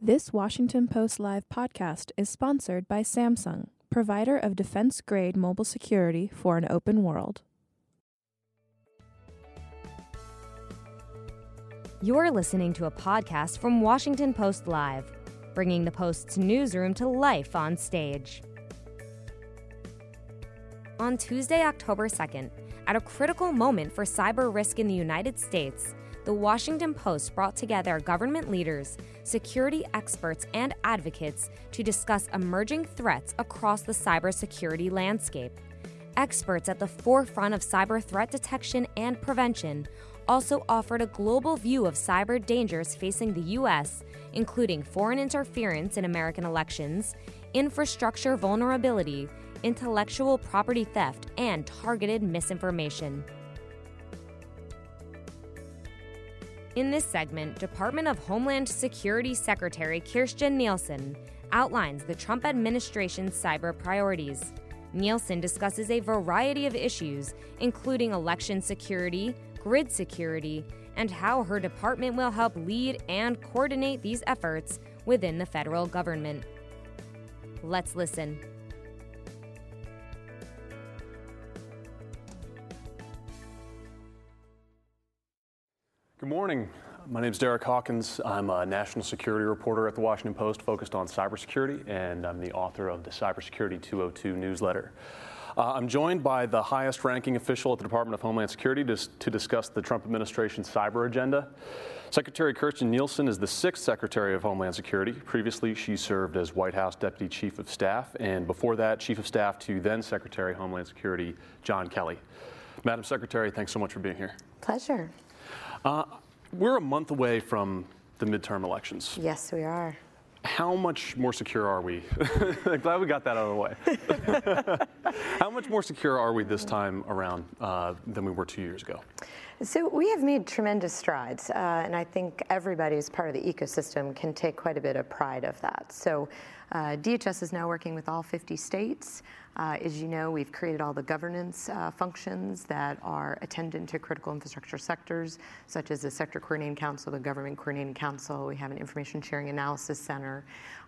This Washington Post Live podcast is sponsored by Samsung, provider of defense grade mobile security for an open world. You're listening to a podcast from Washington Post Live, bringing the Post's newsroom to life on stage. On Tuesday, October 2nd, at a critical moment for cyber risk in the United States, the Washington Post brought together government leaders, security experts, and advocates to discuss emerging threats across the cybersecurity landscape. Experts at the forefront of cyber threat detection and prevention also offered a global view of cyber dangers facing the U.S., including foreign interference in American elections, infrastructure vulnerability, intellectual property theft, and targeted misinformation. In this segment, Department of Homeland Security Secretary Kirstjen Nielsen outlines the Trump administration's cyber priorities. Nielsen discusses a variety of issues, including election security, grid security, and how her department will help lead and coordinate these efforts within the federal government. Let's listen. Good morning. My name is Derek Hawkins. I'm a national security reporter at the Washington Post focused on cybersecurity, and I'm the author of the Cybersecurity 202 newsletter. Uh, I'm joined by the highest ranking official at the Department of Homeland Security to, to discuss the Trump administration's cyber agenda. Secretary Kirstjen Nielsen is the sixth Secretary of Homeland Security. Previously, she served as White House Deputy Chief of Staff, and before that, Chief of Staff to then Secretary of Homeland Security John Kelly. Madam Secretary, thanks so much for being here. Pleasure. Uh, we're a month away from the midterm elections. Yes, we are. How much more secure are we? Glad we got that out of the way. How much more secure are we this time around uh, than we were two years ago? So we have made tremendous strides, uh, and I think everybody as part of the ecosystem can take quite a bit of pride of that. So uh, DHS is now working with all 50 states. Uh, as you know, we've created all the governance uh, functions that are attendant to critical infrastructure sectors, such as the Sector Coordinating Council, the Government Coordinating Council. We have an Information Sharing Analysis Center.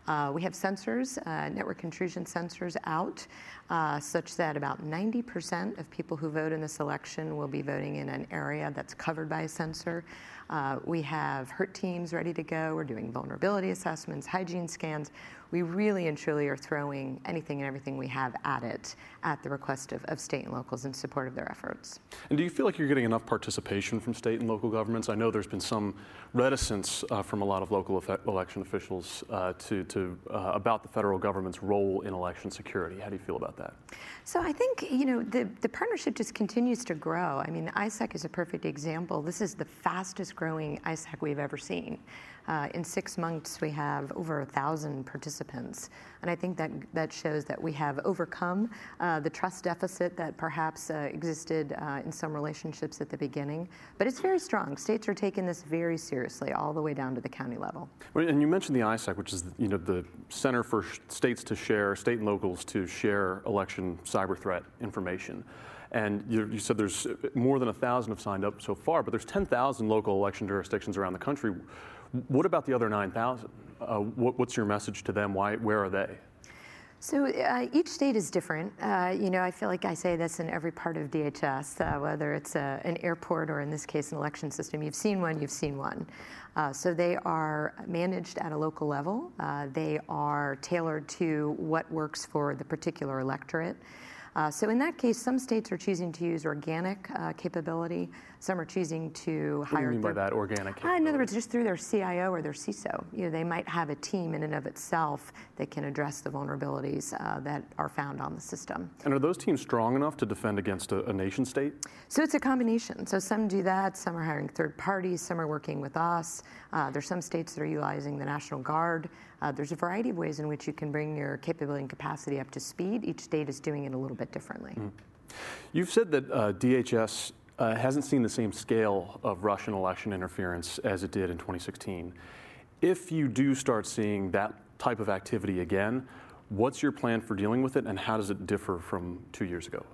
Uh, we have sensors, uh, network intrusion sensors out, uh, such that about 90% of people who vote in this election will be voting in an area that's covered by a sensor. Uh, we have HIRT teams ready to go. We're doing vulnerability assessments, hygiene scans we really and truly are throwing anything and everything we have at it at the request of, of state and locals in support of their efforts. And do you feel like you're getting enough participation from state and local governments? I know there's been some reticence uh, from a lot of local election officials uh, to, to uh, about the federal government's role in election security. How do you feel about that? So I think you know the, the partnership just continues to grow. I mean, ISAC is a perfect example. This is the fastest growing ISAC we've ever seen. Uh, in six months, we have over a thousand participants, and I think that that shows that we have overcome uh, the trust deficit that perhaps uh, existed uh, in some relationships at the beginning. But it's very strong. States are taking this very seriously, all the way down to the county level. And you mentioned the ISAC, which is you know the Center for States to share, state and locals to share election cyber threat information. And you, you, said there's more than a thousand have signed up so far, but there's 10,000 local election jurisdictions around the country. What about the other 9,000? Uh, what, what's your message to them? Why, where are they? So uh, each state is different. Uh, you know, I feel like I say this in every part of DHS, uh, whether it's a, an airport or in this case an election system. You've seen one, you've seen one. Uh, so they are managed at a local level. Uh, they are tailored to what works for the particular electorate. Uh, so in that case, some states are choosing to use organic uh, capability. Some are choosing to hire. What do you mean by that, organic? Uh, in other words, just through their CIO or their CISO, you know, they might have a team in and of itself that can address the vulnerabilities uh, that are found on the system. And are those teams strong enough to defend against a, a nation state? So it's a combination. So some do that. Some are hiring third parties. Some are working with us. Uh, there's some states that are utilizing the National Guard. Uh, there's a variety of ways in which you can bring your capability and capacity up to speed. Each state is doing it a little bit differently. Mm. You've said that uh, DHS uh, hasn't seen the same scale of Russian election interference as it did in 2016. If you do start seeing that type of activity again, what's your plan for dealing with it and how does it differ from two years ago?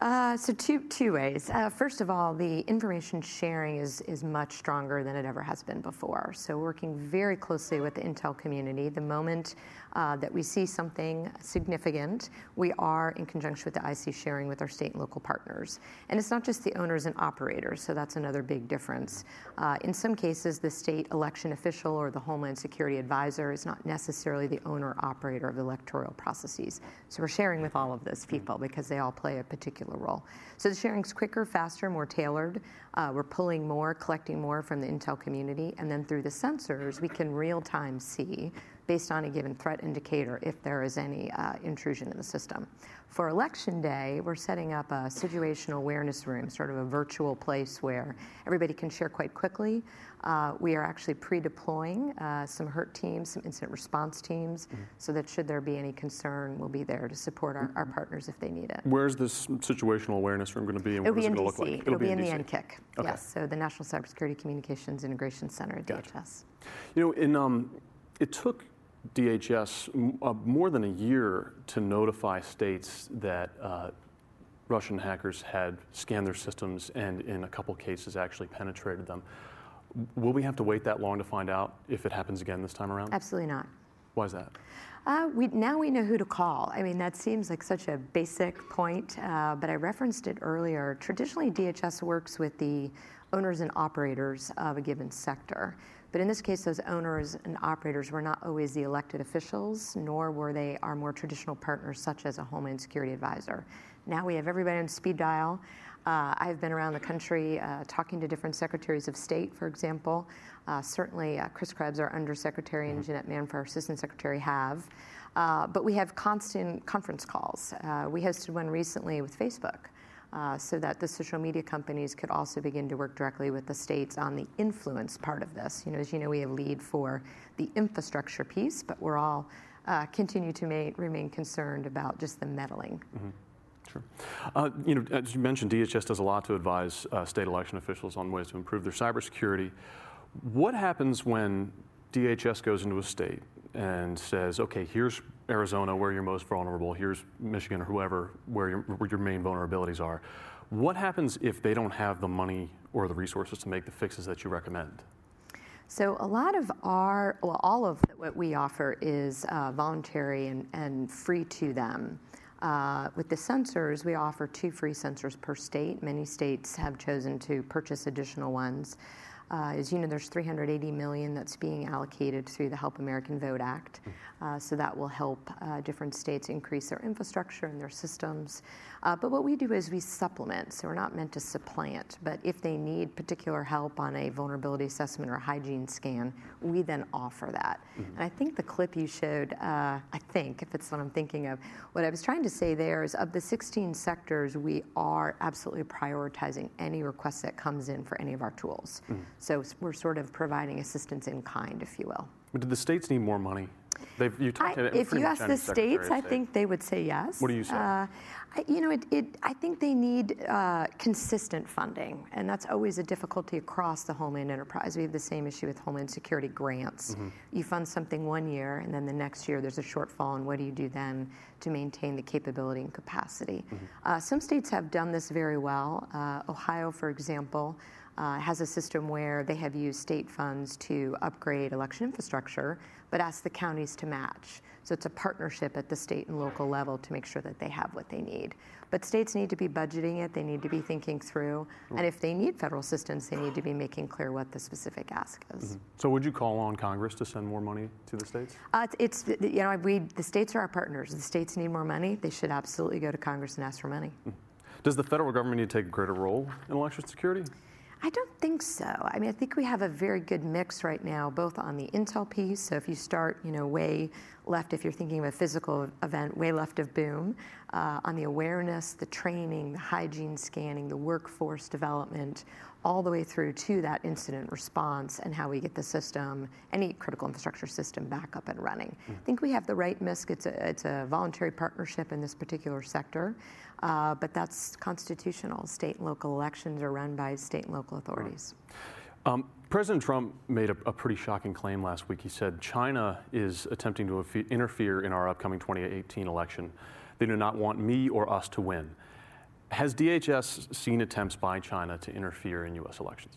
Uh, so two two ways. Uh, first of all, the information sharing is is much stronger than it ever has been before. So working very closely with the Intel community. The moment uh, that we see something significant, we are in conjunction with the IC sharing with our state and local partners. And it's not just the owners and operators. So that's another big difference. Uh, in some cases, the state election official or the Homeland Security advisor is not necessarily the owner operator of the electoral processes. So we're sharing with all of those people because they all play a particular role. So the sharing's quicker, faster, more tailored. Uh, we're pulling more, collecting more from the Intel community, and then through the sensors, we can real time see based on a given threat indicator if there is any uh, intrusion in the system. For election day, we're setting up a situational awareness room, sort of a virtual place where everybody can share quite quickly. Uh, we are actually pre-deploying uh, some HIRT teams, some incident response teams, mm-hmm. so that should there be any concern, we'll be there to support our, our, partners if they need it. Where's this situational awareness room going to be, and what is it going to look like? It'll, be, in, in, the NCCIC, okay. yes, so the National Cybersecurity Communications Integration Center at. DHS. You know, in, um, it took DHS uh, more than a year to notify states that uh, Russian hackers had scanned their systems and, in a couple cases, actually penetrated them. Will we have to wait that long to find out if it happens again this time around? Absolutely not. Why is that? Uh, we, now we know who to call. I mean, that seems like such a basic point, uh, but I referenced it earlier. Traditionally, DHS works with the owners and operators of a given sector. But in this case, those owners and operators were not always the elected officials, nor were they our more traditional partners, such as a Homeland Security advisor. Now we have everybody on speed dial. Uh, I've been around the country uh, talking to different secretaries of state, for example. Uh, certainly, uh, Chris Krebs, our Undersecretary, and mm-hmm. Jeanette Manfra, our Assistant Secretary, have. Uh, but we have constant conference calls. Uh, we hosted one recently with Facebook uh, so that the social media companies could also begin to work directly with the states on the influence part of this. You know, as you know, we have lead for the infrastructure piece, but we're all uh, continue to ma- remain concerned about just the meddling. Mm-hmm. Sure. Uh, you know, as you mentioned, DHS does a lot to advise uh, state election officials on ways to improve their cybersecurity. What happens when DHS goes into a state and says, okay, here's Arizona where you're most vulnerable, here's Michigan or whoever where your, where your main vulnerabilities are. What happens if they don't have the money or the resources to make the fixes that you recommend? So a lot of our, well, all of what we offer is uh, voluntary and, and free to them. Uh, with the sensors, we offer two free sensors per state. Many states have chosen to purchase additional ones. Uh, as you know, there's 380 million that's being allocated through the Help American Vote Act. Hmm. Uh, so that will help uh, different states increase their infrastructure and their systems. Uh, but what we do is we supplement. So we're not meant to supplant. But if they need particular help on a vulnerability assessment or hygiene scan, we then offer that. Mm-hmm. And I think the clip you showed, uh, I think, if it's what I'm thinking of, what I was trying to say there is of the 16 sectors, we are absolutely prioritizing any request that comes in for any of our tools. Mm-hmm. So we're sort of providing assistance in kind, if you will. But do the states need more money? They've, you talked I, if you ask the states, I think they would say yes. What do you say? Uh, I, you know, it, it, I think they need uh, consistent funding, and that's always a difficulty across the Homeland Enterprise. We have the same issue with Homeland Security grants. Mm-hmm. You fund something one year, and then the next year there's a shortfall, and what do you do then to maintain the capability and capacity? Mm-hmm. Uh, some states have done this very well. Uh, Ohio, for example, uh, has a system where they have used state funds to upgrade election infrastructure, but ask the counties to match. So it's a partnership at the state and local level to make sure that they have what they need. But states need to be budgeting it, they need to be thinking through, and if they need federal assistance, they need to be making clear what the specific ask is. Mm-hmm. So would you call on Congress to send more money to the states? Uh, it's, you know, we, the states are our partners. The states need more money. They should absolutely go to Congress and ask for money. Mm-hmm. Does the federal government need to take a greater role in election security? I don't think so. I mean, I think we have a very good mix right now, both on the intel piece. So if you start, you know, way left, if you're thinking of a physical event, way left of boom, uh, on the awareness, the training, the hygiene scanning, the workforce development, all the way through to that incident response and how we get the system, any critical infrastructure system, back up and running. Mm. I think we have the right mix. It's a, it's a voluntary partnership in this particular sector, but that's constitutional. State and local elections are run by state and local authorities. Right. Um, President Trump made a, a, pretty shocking claim last week. He said China is attempting to interfere in our upcoming 2018 election. They do not want me or us to win. Has DHS seen attempts by China to interfere in U.S. elections?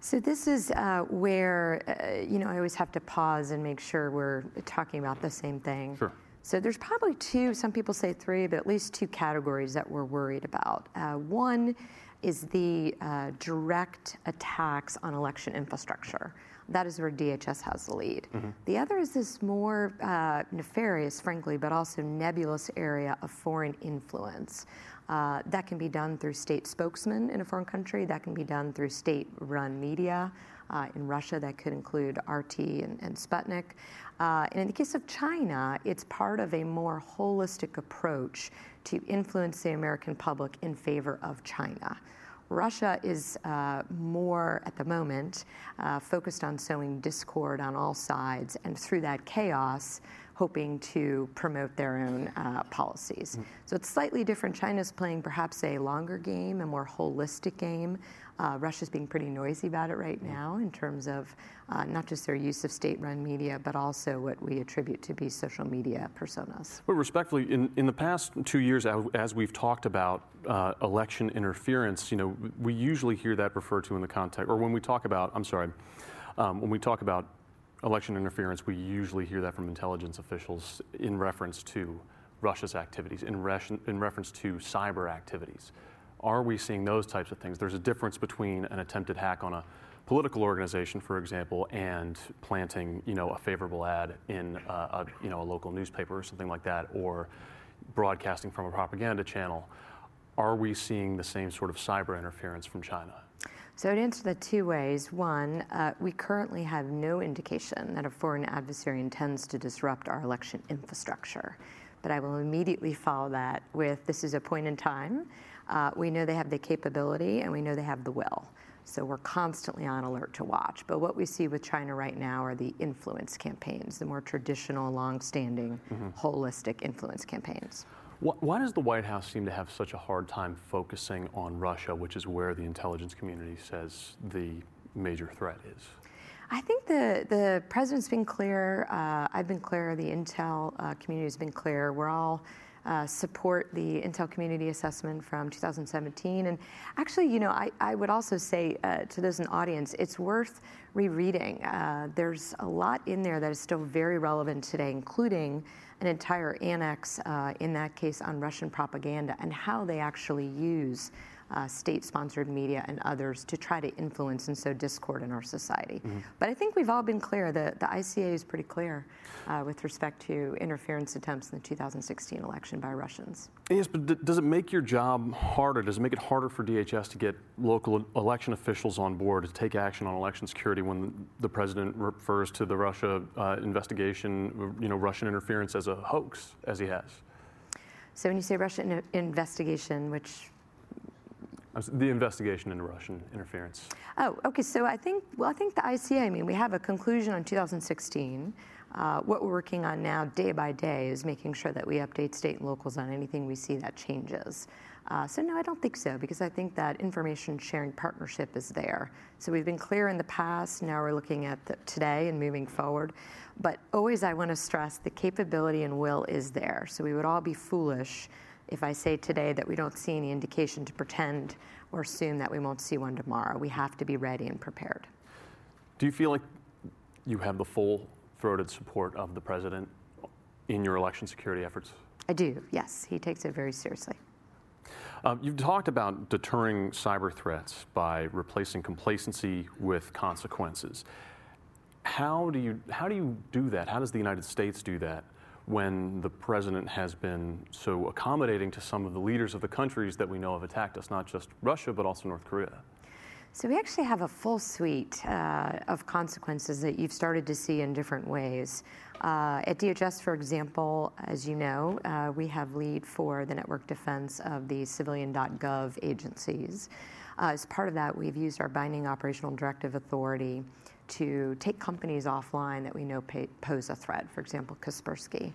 So this is uh, where uh, you know I always have to pause and make sure we're talking about the same thing. Sure. So there's probably two. Some people say three, but at least two categories that we're worried about. Uh, one is the uh, direct attacks on election infrastructure. That is where DHS has the lead. Mm-hmm. The other is this more uh, nefarious, frankly, but also nebulous area of foreign influence. Uh, that can be done through state spokesmen in a foreign country. That can be done through state-run media. Uh, in Russia, that could include RT and, and Sputnik. Uh, and in the case of China, it's part of a more holistic approach to influence the American public in favor of China. Russia is uh, more, at the moment, uh, focused on sowing discord on all sides, and through that chaos, hoping to promote their own uh, policies. Mm. So it's slightly different. China's playing perhaps a longer game, a more holistic game. Uh, Russia's being pretty noisy about it right now in terms of uh, not just their use of state run media, but also what we attribute to be social media personas. But respectfully, in, in the past two years, as we've talked about uh, election interference, you know, we usually hear that referred to in the context, or when we talk about, I'm sorry, um, when we talk about election interference, we usually hear that from intelligence officials in reference to Russia's activities, in, in reference to cyber activities. Are we seeing those types of things? There's a difference between an attempted hack on a political organization, for example, and planting, you know, a favorable ad in a, a you know, a local newspaper or something like that, or broadcasting from a propaganda channel. Are we seeing the same sort of cyber interference from China? So I'd answer that two ways. One, uh, we currently have no indication that a foreign adversary intends to disrupt our election infrastructure. But I will immediately follow that with this is a point in time. Uh, we know they have the capability and we know they have the will. So we're constantly on alert to watch. But what we see with China right now are the influence campaigns, the more traditional, long-standing, mm-hmm. holistic influence campaigns. Why does the White House seem to have such a hard time focusing on Russia, which is where the intelligence community says the major threat is? I think the, the president's been clear. Uh, I've been clear. The intel uh, community has been clear. We're all uh, support the Intel Community Assessment from 2017. And actually, you know, I, I would also say uh, to those in the audience, it's worth rereading. Uh, there's a lot in there that is still very relevant today, including an entire annex, uh, in that case, on Russian propaganda and how they actually use uh, state-sponsored media and others to try to influence and sow discord in our society. Mm-hmm. But I think we've all been clear. The, the ICA is pretty clear uh, with respect to interference attempts in the 2016 election by Russians. Yes, but d- does it make your job harder? Does it make it harder for DHS to get local election officials on board to take action on election security when the president refers to the Russia uh, investigation, you know, Russian interference as a hoax, as he has? So when you say Russian investigation, which the investigation into Russian interference. Oh, okay. So I think, well, I think the ICA, I mean, we have a conclusion on 2016. Uh, what we're working on now, day by day, is making sure that we update state and locals on anything we see that changes. Uh, so no, I don't think so, because I think that information sharing partnership is there. So we've been clear in the past. Now we're looking at today and moving forward. But always, I want to stress the capability and will is there. So we would all be foolish if I say today that we don't see any indication to pretend or assume that we won't see one tomorrow. We have to be ready and prepared. Do you feel like you have the full throated support of the president in your election security efforts? I do, yes. He takes it very seriously. Uh, you've talked about deterring cyber threats by replacing complacency with consequences. How do you how do you do that? How does the United States do that? When the president has been so accommodating to some of the leaders of the countries that we know have attacked us, not just Russia, but also North Korea? So we actually have a full suite uh, of consequences that you've started to see in different ways. Uh, at DHS, for example, as you know, uh, we have lead for the network defense of the civilian.gov agencies. Uh, as part of that, we've used our binding operational directive authority to take companies offline that we know pay, pose a threat, for example, Kaspersky.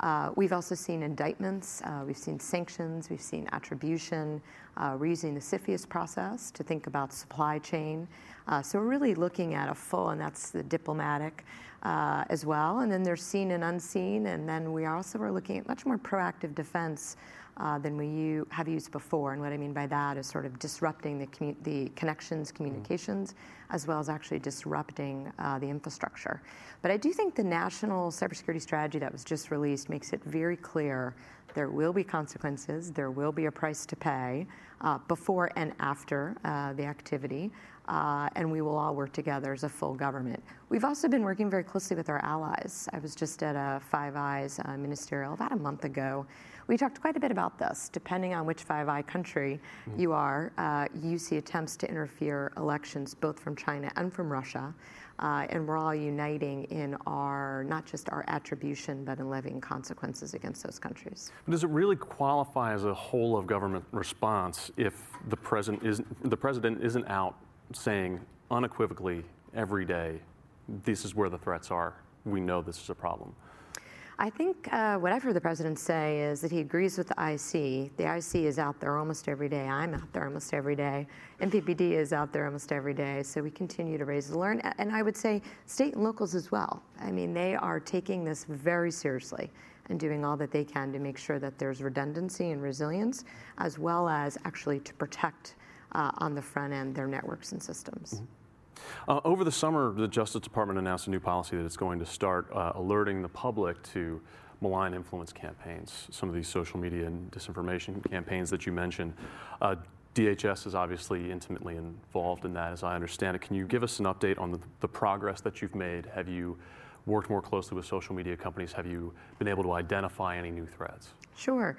Uh, we've also seen indictments, uh, we've seen sanctions, we've seen attribution. Uh, we're using the CFIUS process to think about supply chain. Uh, so we're really looking at a full, and that's the diplomatic uh, as well. And then there's seen and unseen. And then we also are looking at much more proactive defense uh, than we have used before. And what I mean by that is sort of disrupting the, connections, communications, mm-hmm. as well as actually disrupting uh, the infrastructure. But I do think the national cybersecurity strategy that was just released makes it very clear there will be consequences, there will be a price to pay uh, before and after uh, the activity. Uh, and we will all work together as a full government. We've also been working very closely with our allies. I was just at a Five Eyes uh, ministerial about a month ago, we talked quite a bit about this. Depending on which Five Eye country mm-hmm. you are, uh, you see attempts to interfere elections both from China and from Russia. Uh, and we're all uniting in our not just our attribution, but in levying consequences against those countries. Does it really qualify as a whole of government response if the president isn't the president isn't out saying unequivocally every day, "This is where the threats are. We know this is a problem." I think uh, what I've heard the president say is that he agrees with the IC. The IC is out there almost every day. I'm out there almost every day. NPPD is out there almost every day. So we continue to raise the learn. And I would say state and locals as well. I mean, they are taking this very seriously and doing all that they can to make sure that there's redundancy and resilience, as well as actually to protect uh, on the front end their networks and systems. Mm-hmm. Uh, over the summer, the Justice Department announced a new policy that it's going to start uh, alerting the public to malign influence campaigns, some of these social media and disinformation campaigns that you mentioned. Uh, DHS is obviously intimately involved in that, as I understand it. Can you give us an update on the, the progress that you've made? Have you worked more closely with social media companies? Have you been able to identify any new threats? Sure.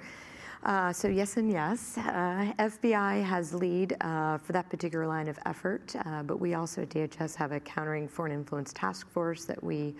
Uh, so yes and yes. Uh, FBI has lead uh, for that particular line of effort, uh, but we also at DHS have a countering foreign influence task force that we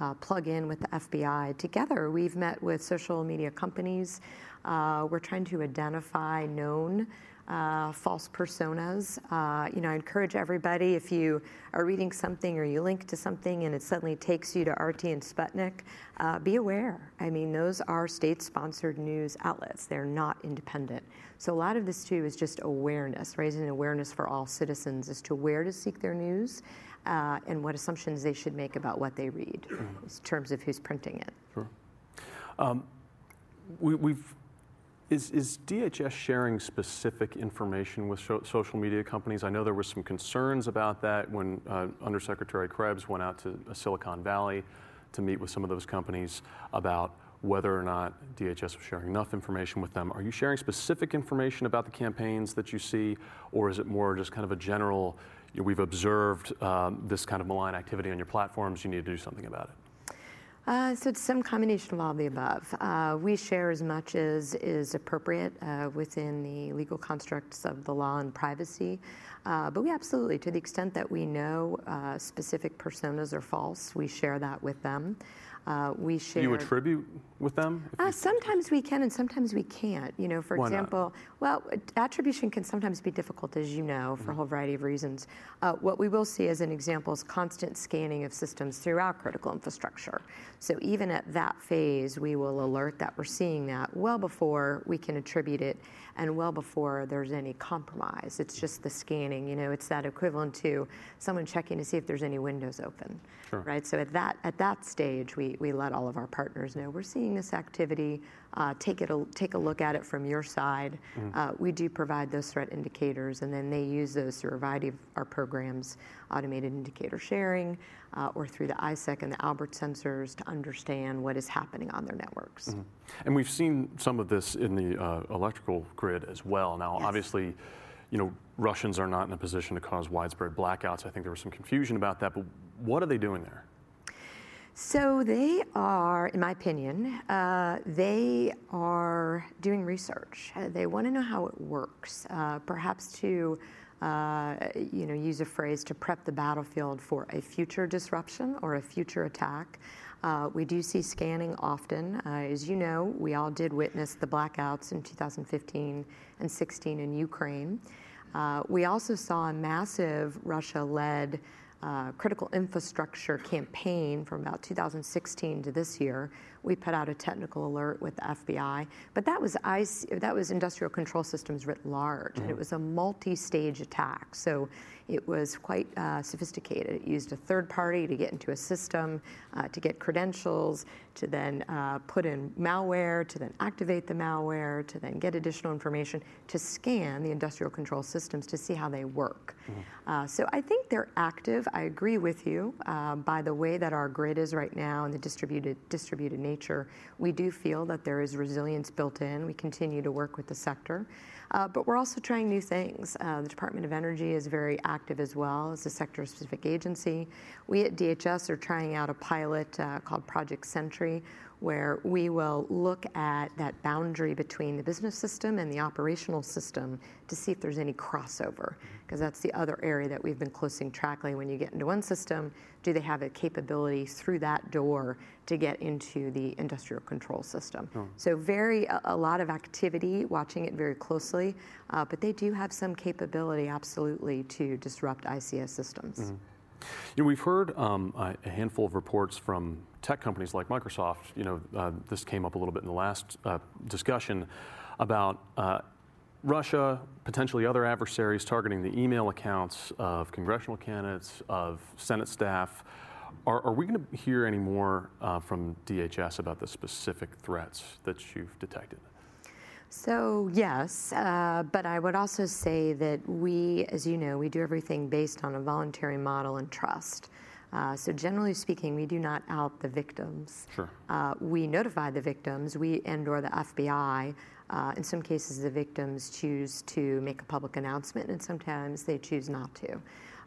uh, plug in with the FBI. Together, we've met with social media companies. Uh, we're trying to identify known uh, false personas. Uh, you know, I encourage everybody if you are reading something or you link to something and it suddenly takes you to RT and Sputnik, uh, be aware. I mean, those are state sponsored news outlets, they're not independent. So, a lot of this too is just awareness, raising awareness for all citizens as to where to seek their news. Uh, and what assumptions they should make about what they read in terms of who's printing it. Sure. Um, we, we've is, is DHS sharing specific information with social media companies? I know there were some concerns about that when uh, Undersecretary Krebs went out to uh, Silicon Valley to meet with some of those companies about whether or not DHS was sharing enough information with them. Are you sharing specific information about the campaigns that you see, or is it more just kind of a general, you know, we've observed um, this kind of malign activity on your platforms, you need to do something about it? Uh, so it's some combination of all the above. Uh, we share as much as is appropriate uh, within the legal constructs of the law and privacy. But we absolutely, to the extent that we know specific personas are false, we share that with them. Uh, we share. You attribute with them? Uh, sometimes we can, and sometimes we can't. You know, for Why example, not? well, attribution can sometimes be difficult, as you know, for mm-hmm. a whole variety of reasons. Uh, what we will see as an example is constant scanning of systems throughout critical infrastructure. So even at that phase, we will alert that we're seeing that well before we can attribute it, and well before there's any compromise. It's just the scanning. You know, it's that equivalent to someone checking to see if there's any windows open, sure. right? So at that at that stage, we we let all of our partners know we're seeing this activity. Uh, take it a, take a look at it from your side. Mm-hmm. Uh, we do provide those threat indicators, and then they use those through a variety of our programs, automated indicator sharing, uh, or through the ISAC and the Albert sensors to understand what is happening on their networks. Mm-hmm. And we've seen some of this in the uh, electrical grid as well. Now, yes. obviously you know, Russians are not in a position to cause widespread blackouts. I think there was some confusion about that, but what are they doing there? So they are, in my opinion, uh, they are doing research. Uh, they want to know how it works, uh, perhaps to, uh, you know, use a phrase to prep the battlefield for a future disruption or a future attack. Uh, we do see scanning often. Uh, as you know, we all did witness the blackouts in 2015 and 16 in Ukraine. we also saw a massive Russia-led uh, critical infrastructure campaign from about 2016 to this year. We put out a technical alert with the FBI, but that was IC, that was industrial control systems writ large, mm-hmm. and it was a multi-stage attack. So it was quite uh, sophisticated. It used a third party to get into a system, uh, to get credentials, to then uh, put in malware, to then activate the malware, to then get additional information, to scan the industrial control systems to see how they work. Mm-hmm. Uh, so I think they're active. I agree with you. Uh, by the way that our grid is right now and the distributed distributed nature, we do feel that there is resilience built in. We continue to work with the sector. Uh, but we're also trying new things. Uh, the Department of Energy is very active as well as a sector specific agency. We at DHS are trying out a pilot uh, called Project Sentry, where we will look at that boundary between the business system and the operational system to see if there's any crossover, because that's the other area that we've been closely tracking. When you get into one system, do they have a capability through that door to get into the industrial control system? Oh. So very a, a, lot of activity, watching it very closely, uh, but they do have some capability, absolutely, to disrupt ICS systems. Mm-hmm. You know, we've heard um, a handful of reports from tech companies like Microsoft. You know, uh, this came up a little bit in the last uh, discussion about uh, Russia, potentially other adversaries targeting the email accounts of congressional candidates, of Senate staff. Are, are we going to hear any more uh, from DHS about the specific threats that you've detected? So, yes, uh, but I would also say that we, as you know, we do everything based on a voluntary model and trust. Uh, so, generally speaking, we do not out the victims. Sure. Uh, we notify the victims, we and/or the FBI. Uh, in some cases, the victims choose to make a public announcement, and sometimes they choose not to.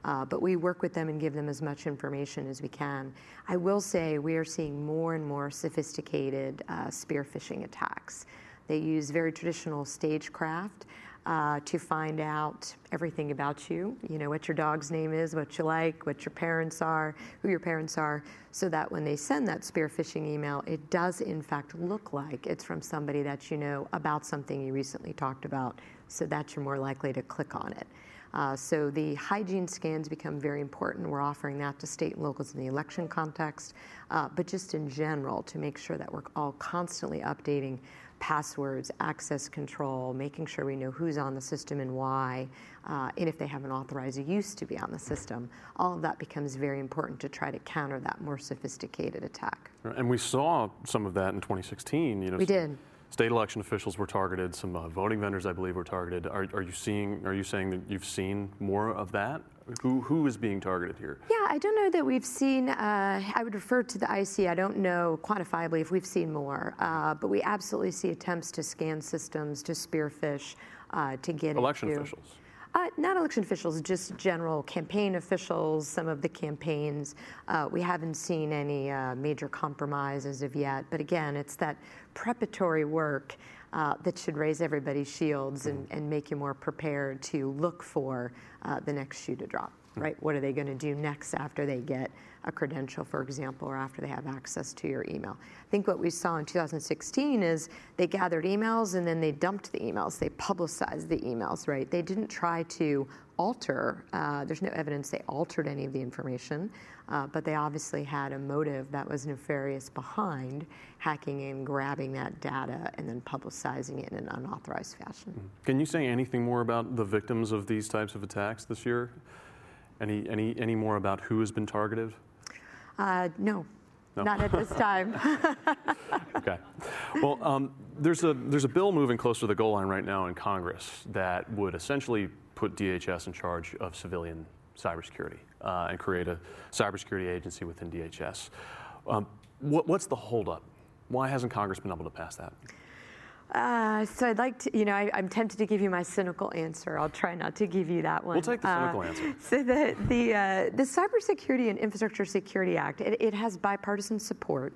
Uh, but we work with them and give them as much information as we can. I will say we are seeing more and more sophisticated uh, spear phishing attacks. They use very traditional stagecraft uh, to find out everything about you. You know, what your dog's name is, what you like, what your parents are, who your parents are, so that when they send that spear phishing email, it does in fact look like it's from somebody that you know about something you recently talked about, so that you're more likely to click on it. Uh, so the hygiene scans become very important. We're offering that to state and locals in the election context, uh, but just in general to make sure that we're all constantly updating passwords, access control, making sure we know who's on the system and why, uh, and if they have an authorized use to be on the system. All of that becomes very important to try to counter that more sophisticated attack. And we saw some of that in 2016. You know, we did. State election officials were targeted. Some uh, voting vendors, I believe, were targeted. Are, are you seeing? Are you saying that you've seen more of that? Who, who is being targeted here? Yeah, I don't know that we've seen, uh, I would refer to the IC, I don't know quantifiably if we've seen more, uh, but we absolutely see attempts to scan systems, to spearphish, uh, to get election into, officials. Uh, not election officials, just general campaign officials, some of the campaigns. Uh, we haven't seen any uh, major compromises of yet, but again, it's that preparatory work uh, that should raise everybody's shields and, and, make you more prepared to look for uh, the next shoe to drop, right? What are they going to do next after they get a credential, for example, or after they have access to your email? I think what we saw in 2016 is they gathered emails and then they dumped the emails. They publicized the emails, right? They didn't try to alter, uh, there's no evidence they altered any of the information, uh, but they obviously had a motive that was nefarious behind hacking and grabbing that data and then publicizing it in an unauthorized fashion. Mm-hmm. Can you say anything more about the victims of these types of attacks this year? Any, any, any more about who has been targeted? Uh, no, no. Not at this time. okay. Well, um, there's a there's a bill moving close to the goal line right now in Congress that would essentially put DHS in charge of civilian cybersecurity uh, and create a cybersecurity agency within DHS. Um, what, what's the holdup? Why hasn't Congress been able to pass that? Uh, so I'd like to, you know, I, am tempted to give you my cynical answer. I'll try not to give you that one. We'll take the cynical uh, answer. So the the uh, the Cybersecurity and Infrastructure Security Act, it, it has bipartisan support.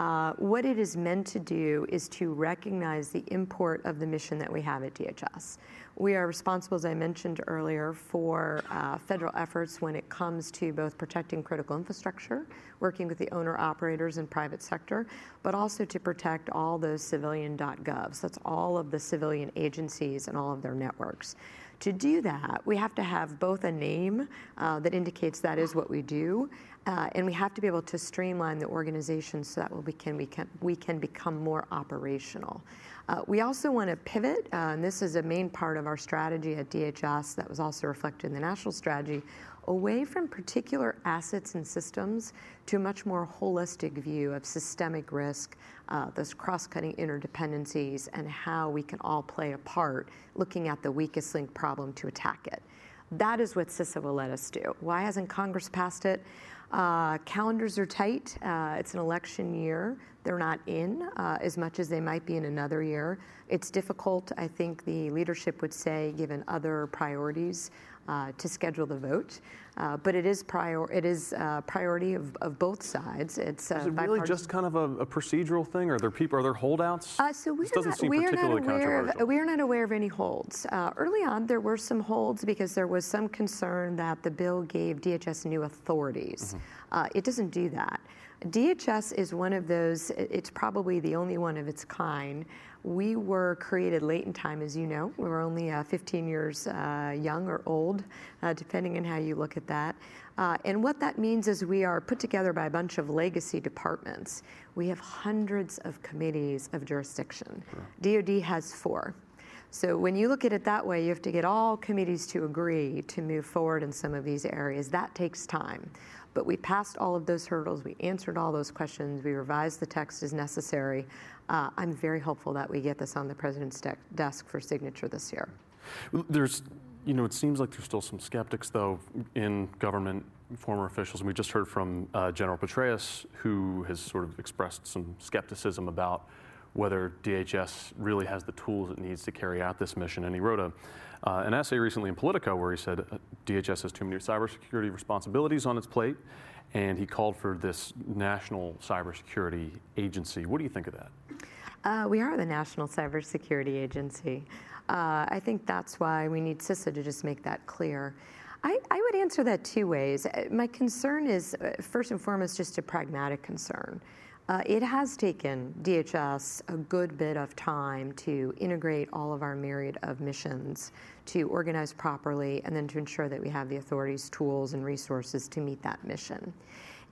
Uh, what it is meant to do is to recognize the import of the mission that we have at DHS. We are responsible, as I mentioned earlier, for uh, federal efforts when it comes to both protecting critical infrastructure, working with the owner operators and private sector, but also to protect all those civilian.govs. That's all of the civilian agencies and all of their networks. To do that, we have to have both a name uh, that indicates that is what we do, Uh, and we have to be able to streamline the organization so that we can, we can, we can become more operational. Uh, we also want to pivot, uh, and this is a main part of our strategy at DHS that was also reflected in the national strategy, away from particular assets and systems to a much more holistic view of systemic risk, uh, those cross cutting interdependencies, and how we can all play a part looking at the weakest link problem to attack it. That is what CISA will let us do. Why hasn't Congress passed it? Uh, calendars are tight. Uh, it's an election year. They're not in uh, as much as they might be in another year. It's difficult, I think the leadership would say, given other priorities, to schedule the vote. Uh, but it is prior. It is uh, priority of, of both sides. It's uh, is it really just kind of a, a, procedural thing? Are there people? Are there holdouts? Uh, so we are not, we are not aware of we are not aware of any holds. Uh, early on, there were some holds because there was some concern that the bill gave DHS new authorities. Mm-hmm. it doesn't do that. DHS is one of those. It's probably the only one of its kind we were created late in time, as you know. We were only uh, 15 years uh, young or old, uh, depending on how you look at that. Uh, and what that means is we are put together by a bunch of legacy departments. We have hundreds of committees of jurisdiction. Sure. DoD has four. So when you look at it that way, you have to get all committees to agree to move forward in some of these areas. That takes time. But we passed all of those hurdles. We answered all those questions. We revised the text as necessary. Uh, I'm very hopeful that we get this on the president's de- desk for signature this year. There's, you know, it seems like there's still some skeptics, though, in government, former officials. And we just heard from uh, General Petraeus, who has sort of expressed some skepticism about whether DHS really has the tools it needs to carry out this mission. And he wrote a, uh, an essay recently in Politico where he said uh, DHS has too many cybersecurity responsibilities on its plate, and he called for this national cybersecurity agency. What do you think of that? Uh, we are the National Cybersecurity Agency. Uh, I think that's why we need CISA to just make that clear. I, I, would answer that two ways. Uh, my concern is, uh, first and foremost, just a pragmatic concern. Uh, it has taken DHS a good bit of time to integrate all of our myriad of missions, to organize properly, and then to ensure that we have the authorities, tools, and resources to meet that mission.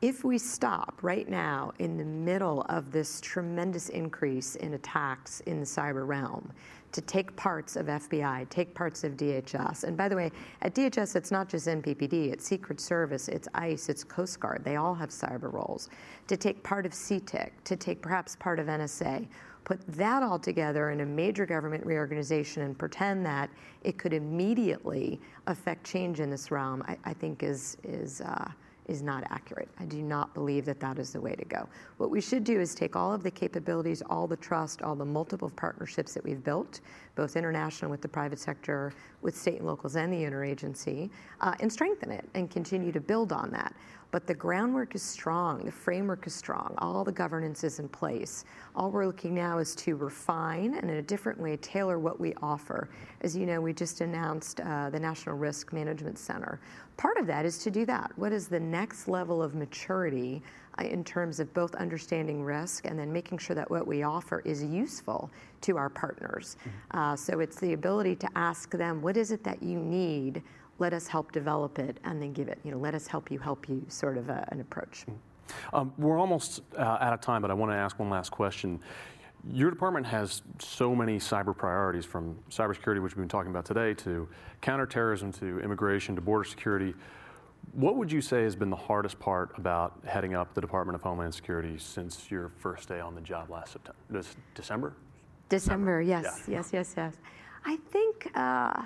If we stop right now in the middle of this tremendous increase in attacks in the cyber realm, to take parts of FBI, take parts of DHS. And by the way, at DHS, it's not just NPPD, it's Secret Service, it's ICE, it's Coast Guard. They all have cyber roles. To take part of CTIC, to take perhaps part of NSA, put that all together in a major government reorganization and pretend that it could immediately affect change in this realm, I, I think is, is uh, is not accurate. I do not believe that that is the way to go. What we should do is take all of the capabilities, all the trust, all the multiple partnerships that we've built, both international with the private sector, with state and locals, and the interagency, uh, and strengthen it and continue to build on that. But the groundwork is strong, the framework is strong, all the governance is in place. All we're looking now is to refine and in a different way tailor what we offer. As you know, we just announced uh, the National Risk Management Center. Part of that is to do that. What is the next level of maturity in terms of both understanding risk and then making sure that what we offer is useful to our partners? Mm-hmm. Uh, so it's the ability to ask them, what is it that you need? let us help develop it and then give it, you know, let us help you help you sort of a, an approach. Um, we're almost uh, out of time, but I want to ask one last question. Your department has so many cyber priorities from cybersecurity, which we've been talking about today, to counterterrorism, to immigration, to border security. What would you say has been the hardest part about heading up the Department of Homeland Security since your first day on the job last September? This December? December, yes, yeah. yes, yes, yes. I think uh,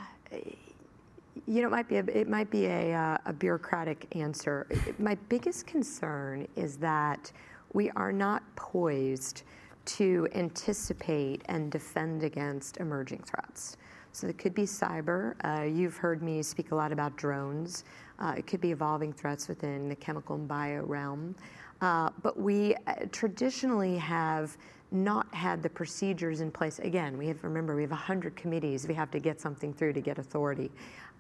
you know, it might be a, it might be a, uh, a bureaucratic answer. My biggest concern is that we are not poised to anticipate and defend against emerging threats. So it could be cyber. Uh, you've heard me speak a lot about drones. Uh, it could be evolving threats within the chemical and bio realm. Uh, but we uh, traditionally have not had the procedures in place. Again, we have remember we have 100 committees. We have to get something through to get authority.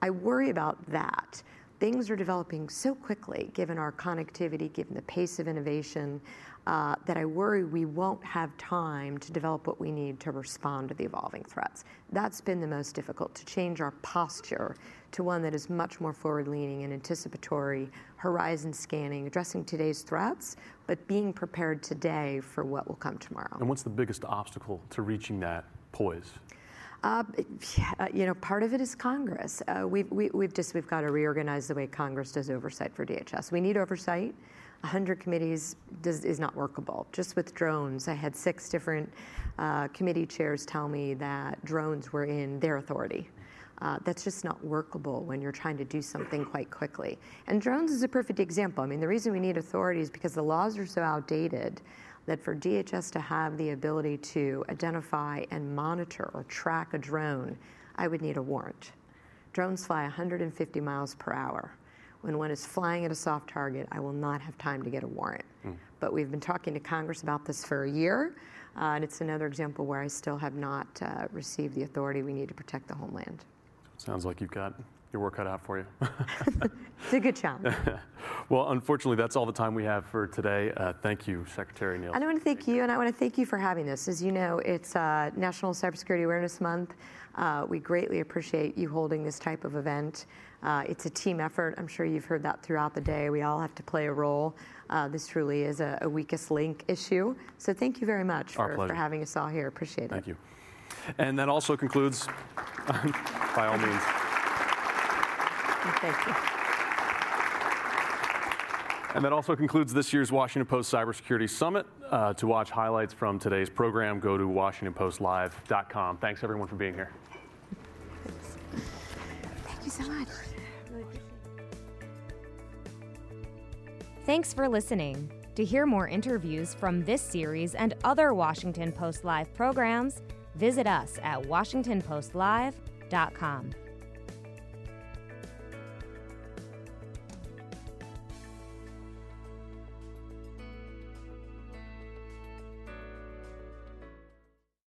I worry about that. Things are developing so quickly, given our connectivity, given the pace of innovation, uh, that I worry we won't have time to develop what we need to respond to the evolving threats. That's been the most difficult to change our posture to one that is much more forward leaning and anticipatory, horizon scanning, addressing today's threats, but being prepared today for what will come tomorrow. And what's the biggest obstacle to reaching that poise? Uh, you know, part of it is Congress. Uh, we've, just we've got to reorganize the way Congress does oversight for DHS. We need oversight. 100 committees is not workable. Just with drones, I had six different uh, committee chairs tell me that drones were in their authority. That's just not workable when you're trying to do something quite quickly. And drones is a perfect example. I mean, the reason we need authority is because the laws are so outdated that for DHS to have the ability to identify and monitor or track a drone, I would need a warrant. Drones fly 150 miles per hour. When one is flying at a soft target, I will not have time to get a warrant. Mm. But we've been talking to Congress about this for a year, uh, and it's another example where I still have not uh, received the authority we need to protect the homeland. Sounds like you've got your work cut out for you. it's a good challenge. well, unfortunately, that's all the time we have for today. Uh, thank you, Secretary Neal. I want to thank you, and I want to thank you for having this. As you know, it's uh, National Cybersecurity Awareness Month. Uh, we greatly appreciate you holding this type of event. Uh, it's a team effort. I'm sure you've heard that throughout the day. We all have to play a role. Uh, this truly is a, a, weakest link issue. So thank you very much for, for having us all here. Appreciate it. Thank you. And that also concludes, by all means. Thank you. And that also concludes this year's Washington Post Cybersecurity Summit. Uh, to watch highlights from today's program, go to WashingtonPostLive.com. Thanks everyone for being here. Thank you so much. Thanks for listening. To hear more interviews from this series and other Washington Post Live programs, visit us at WashingtonPostLive.com.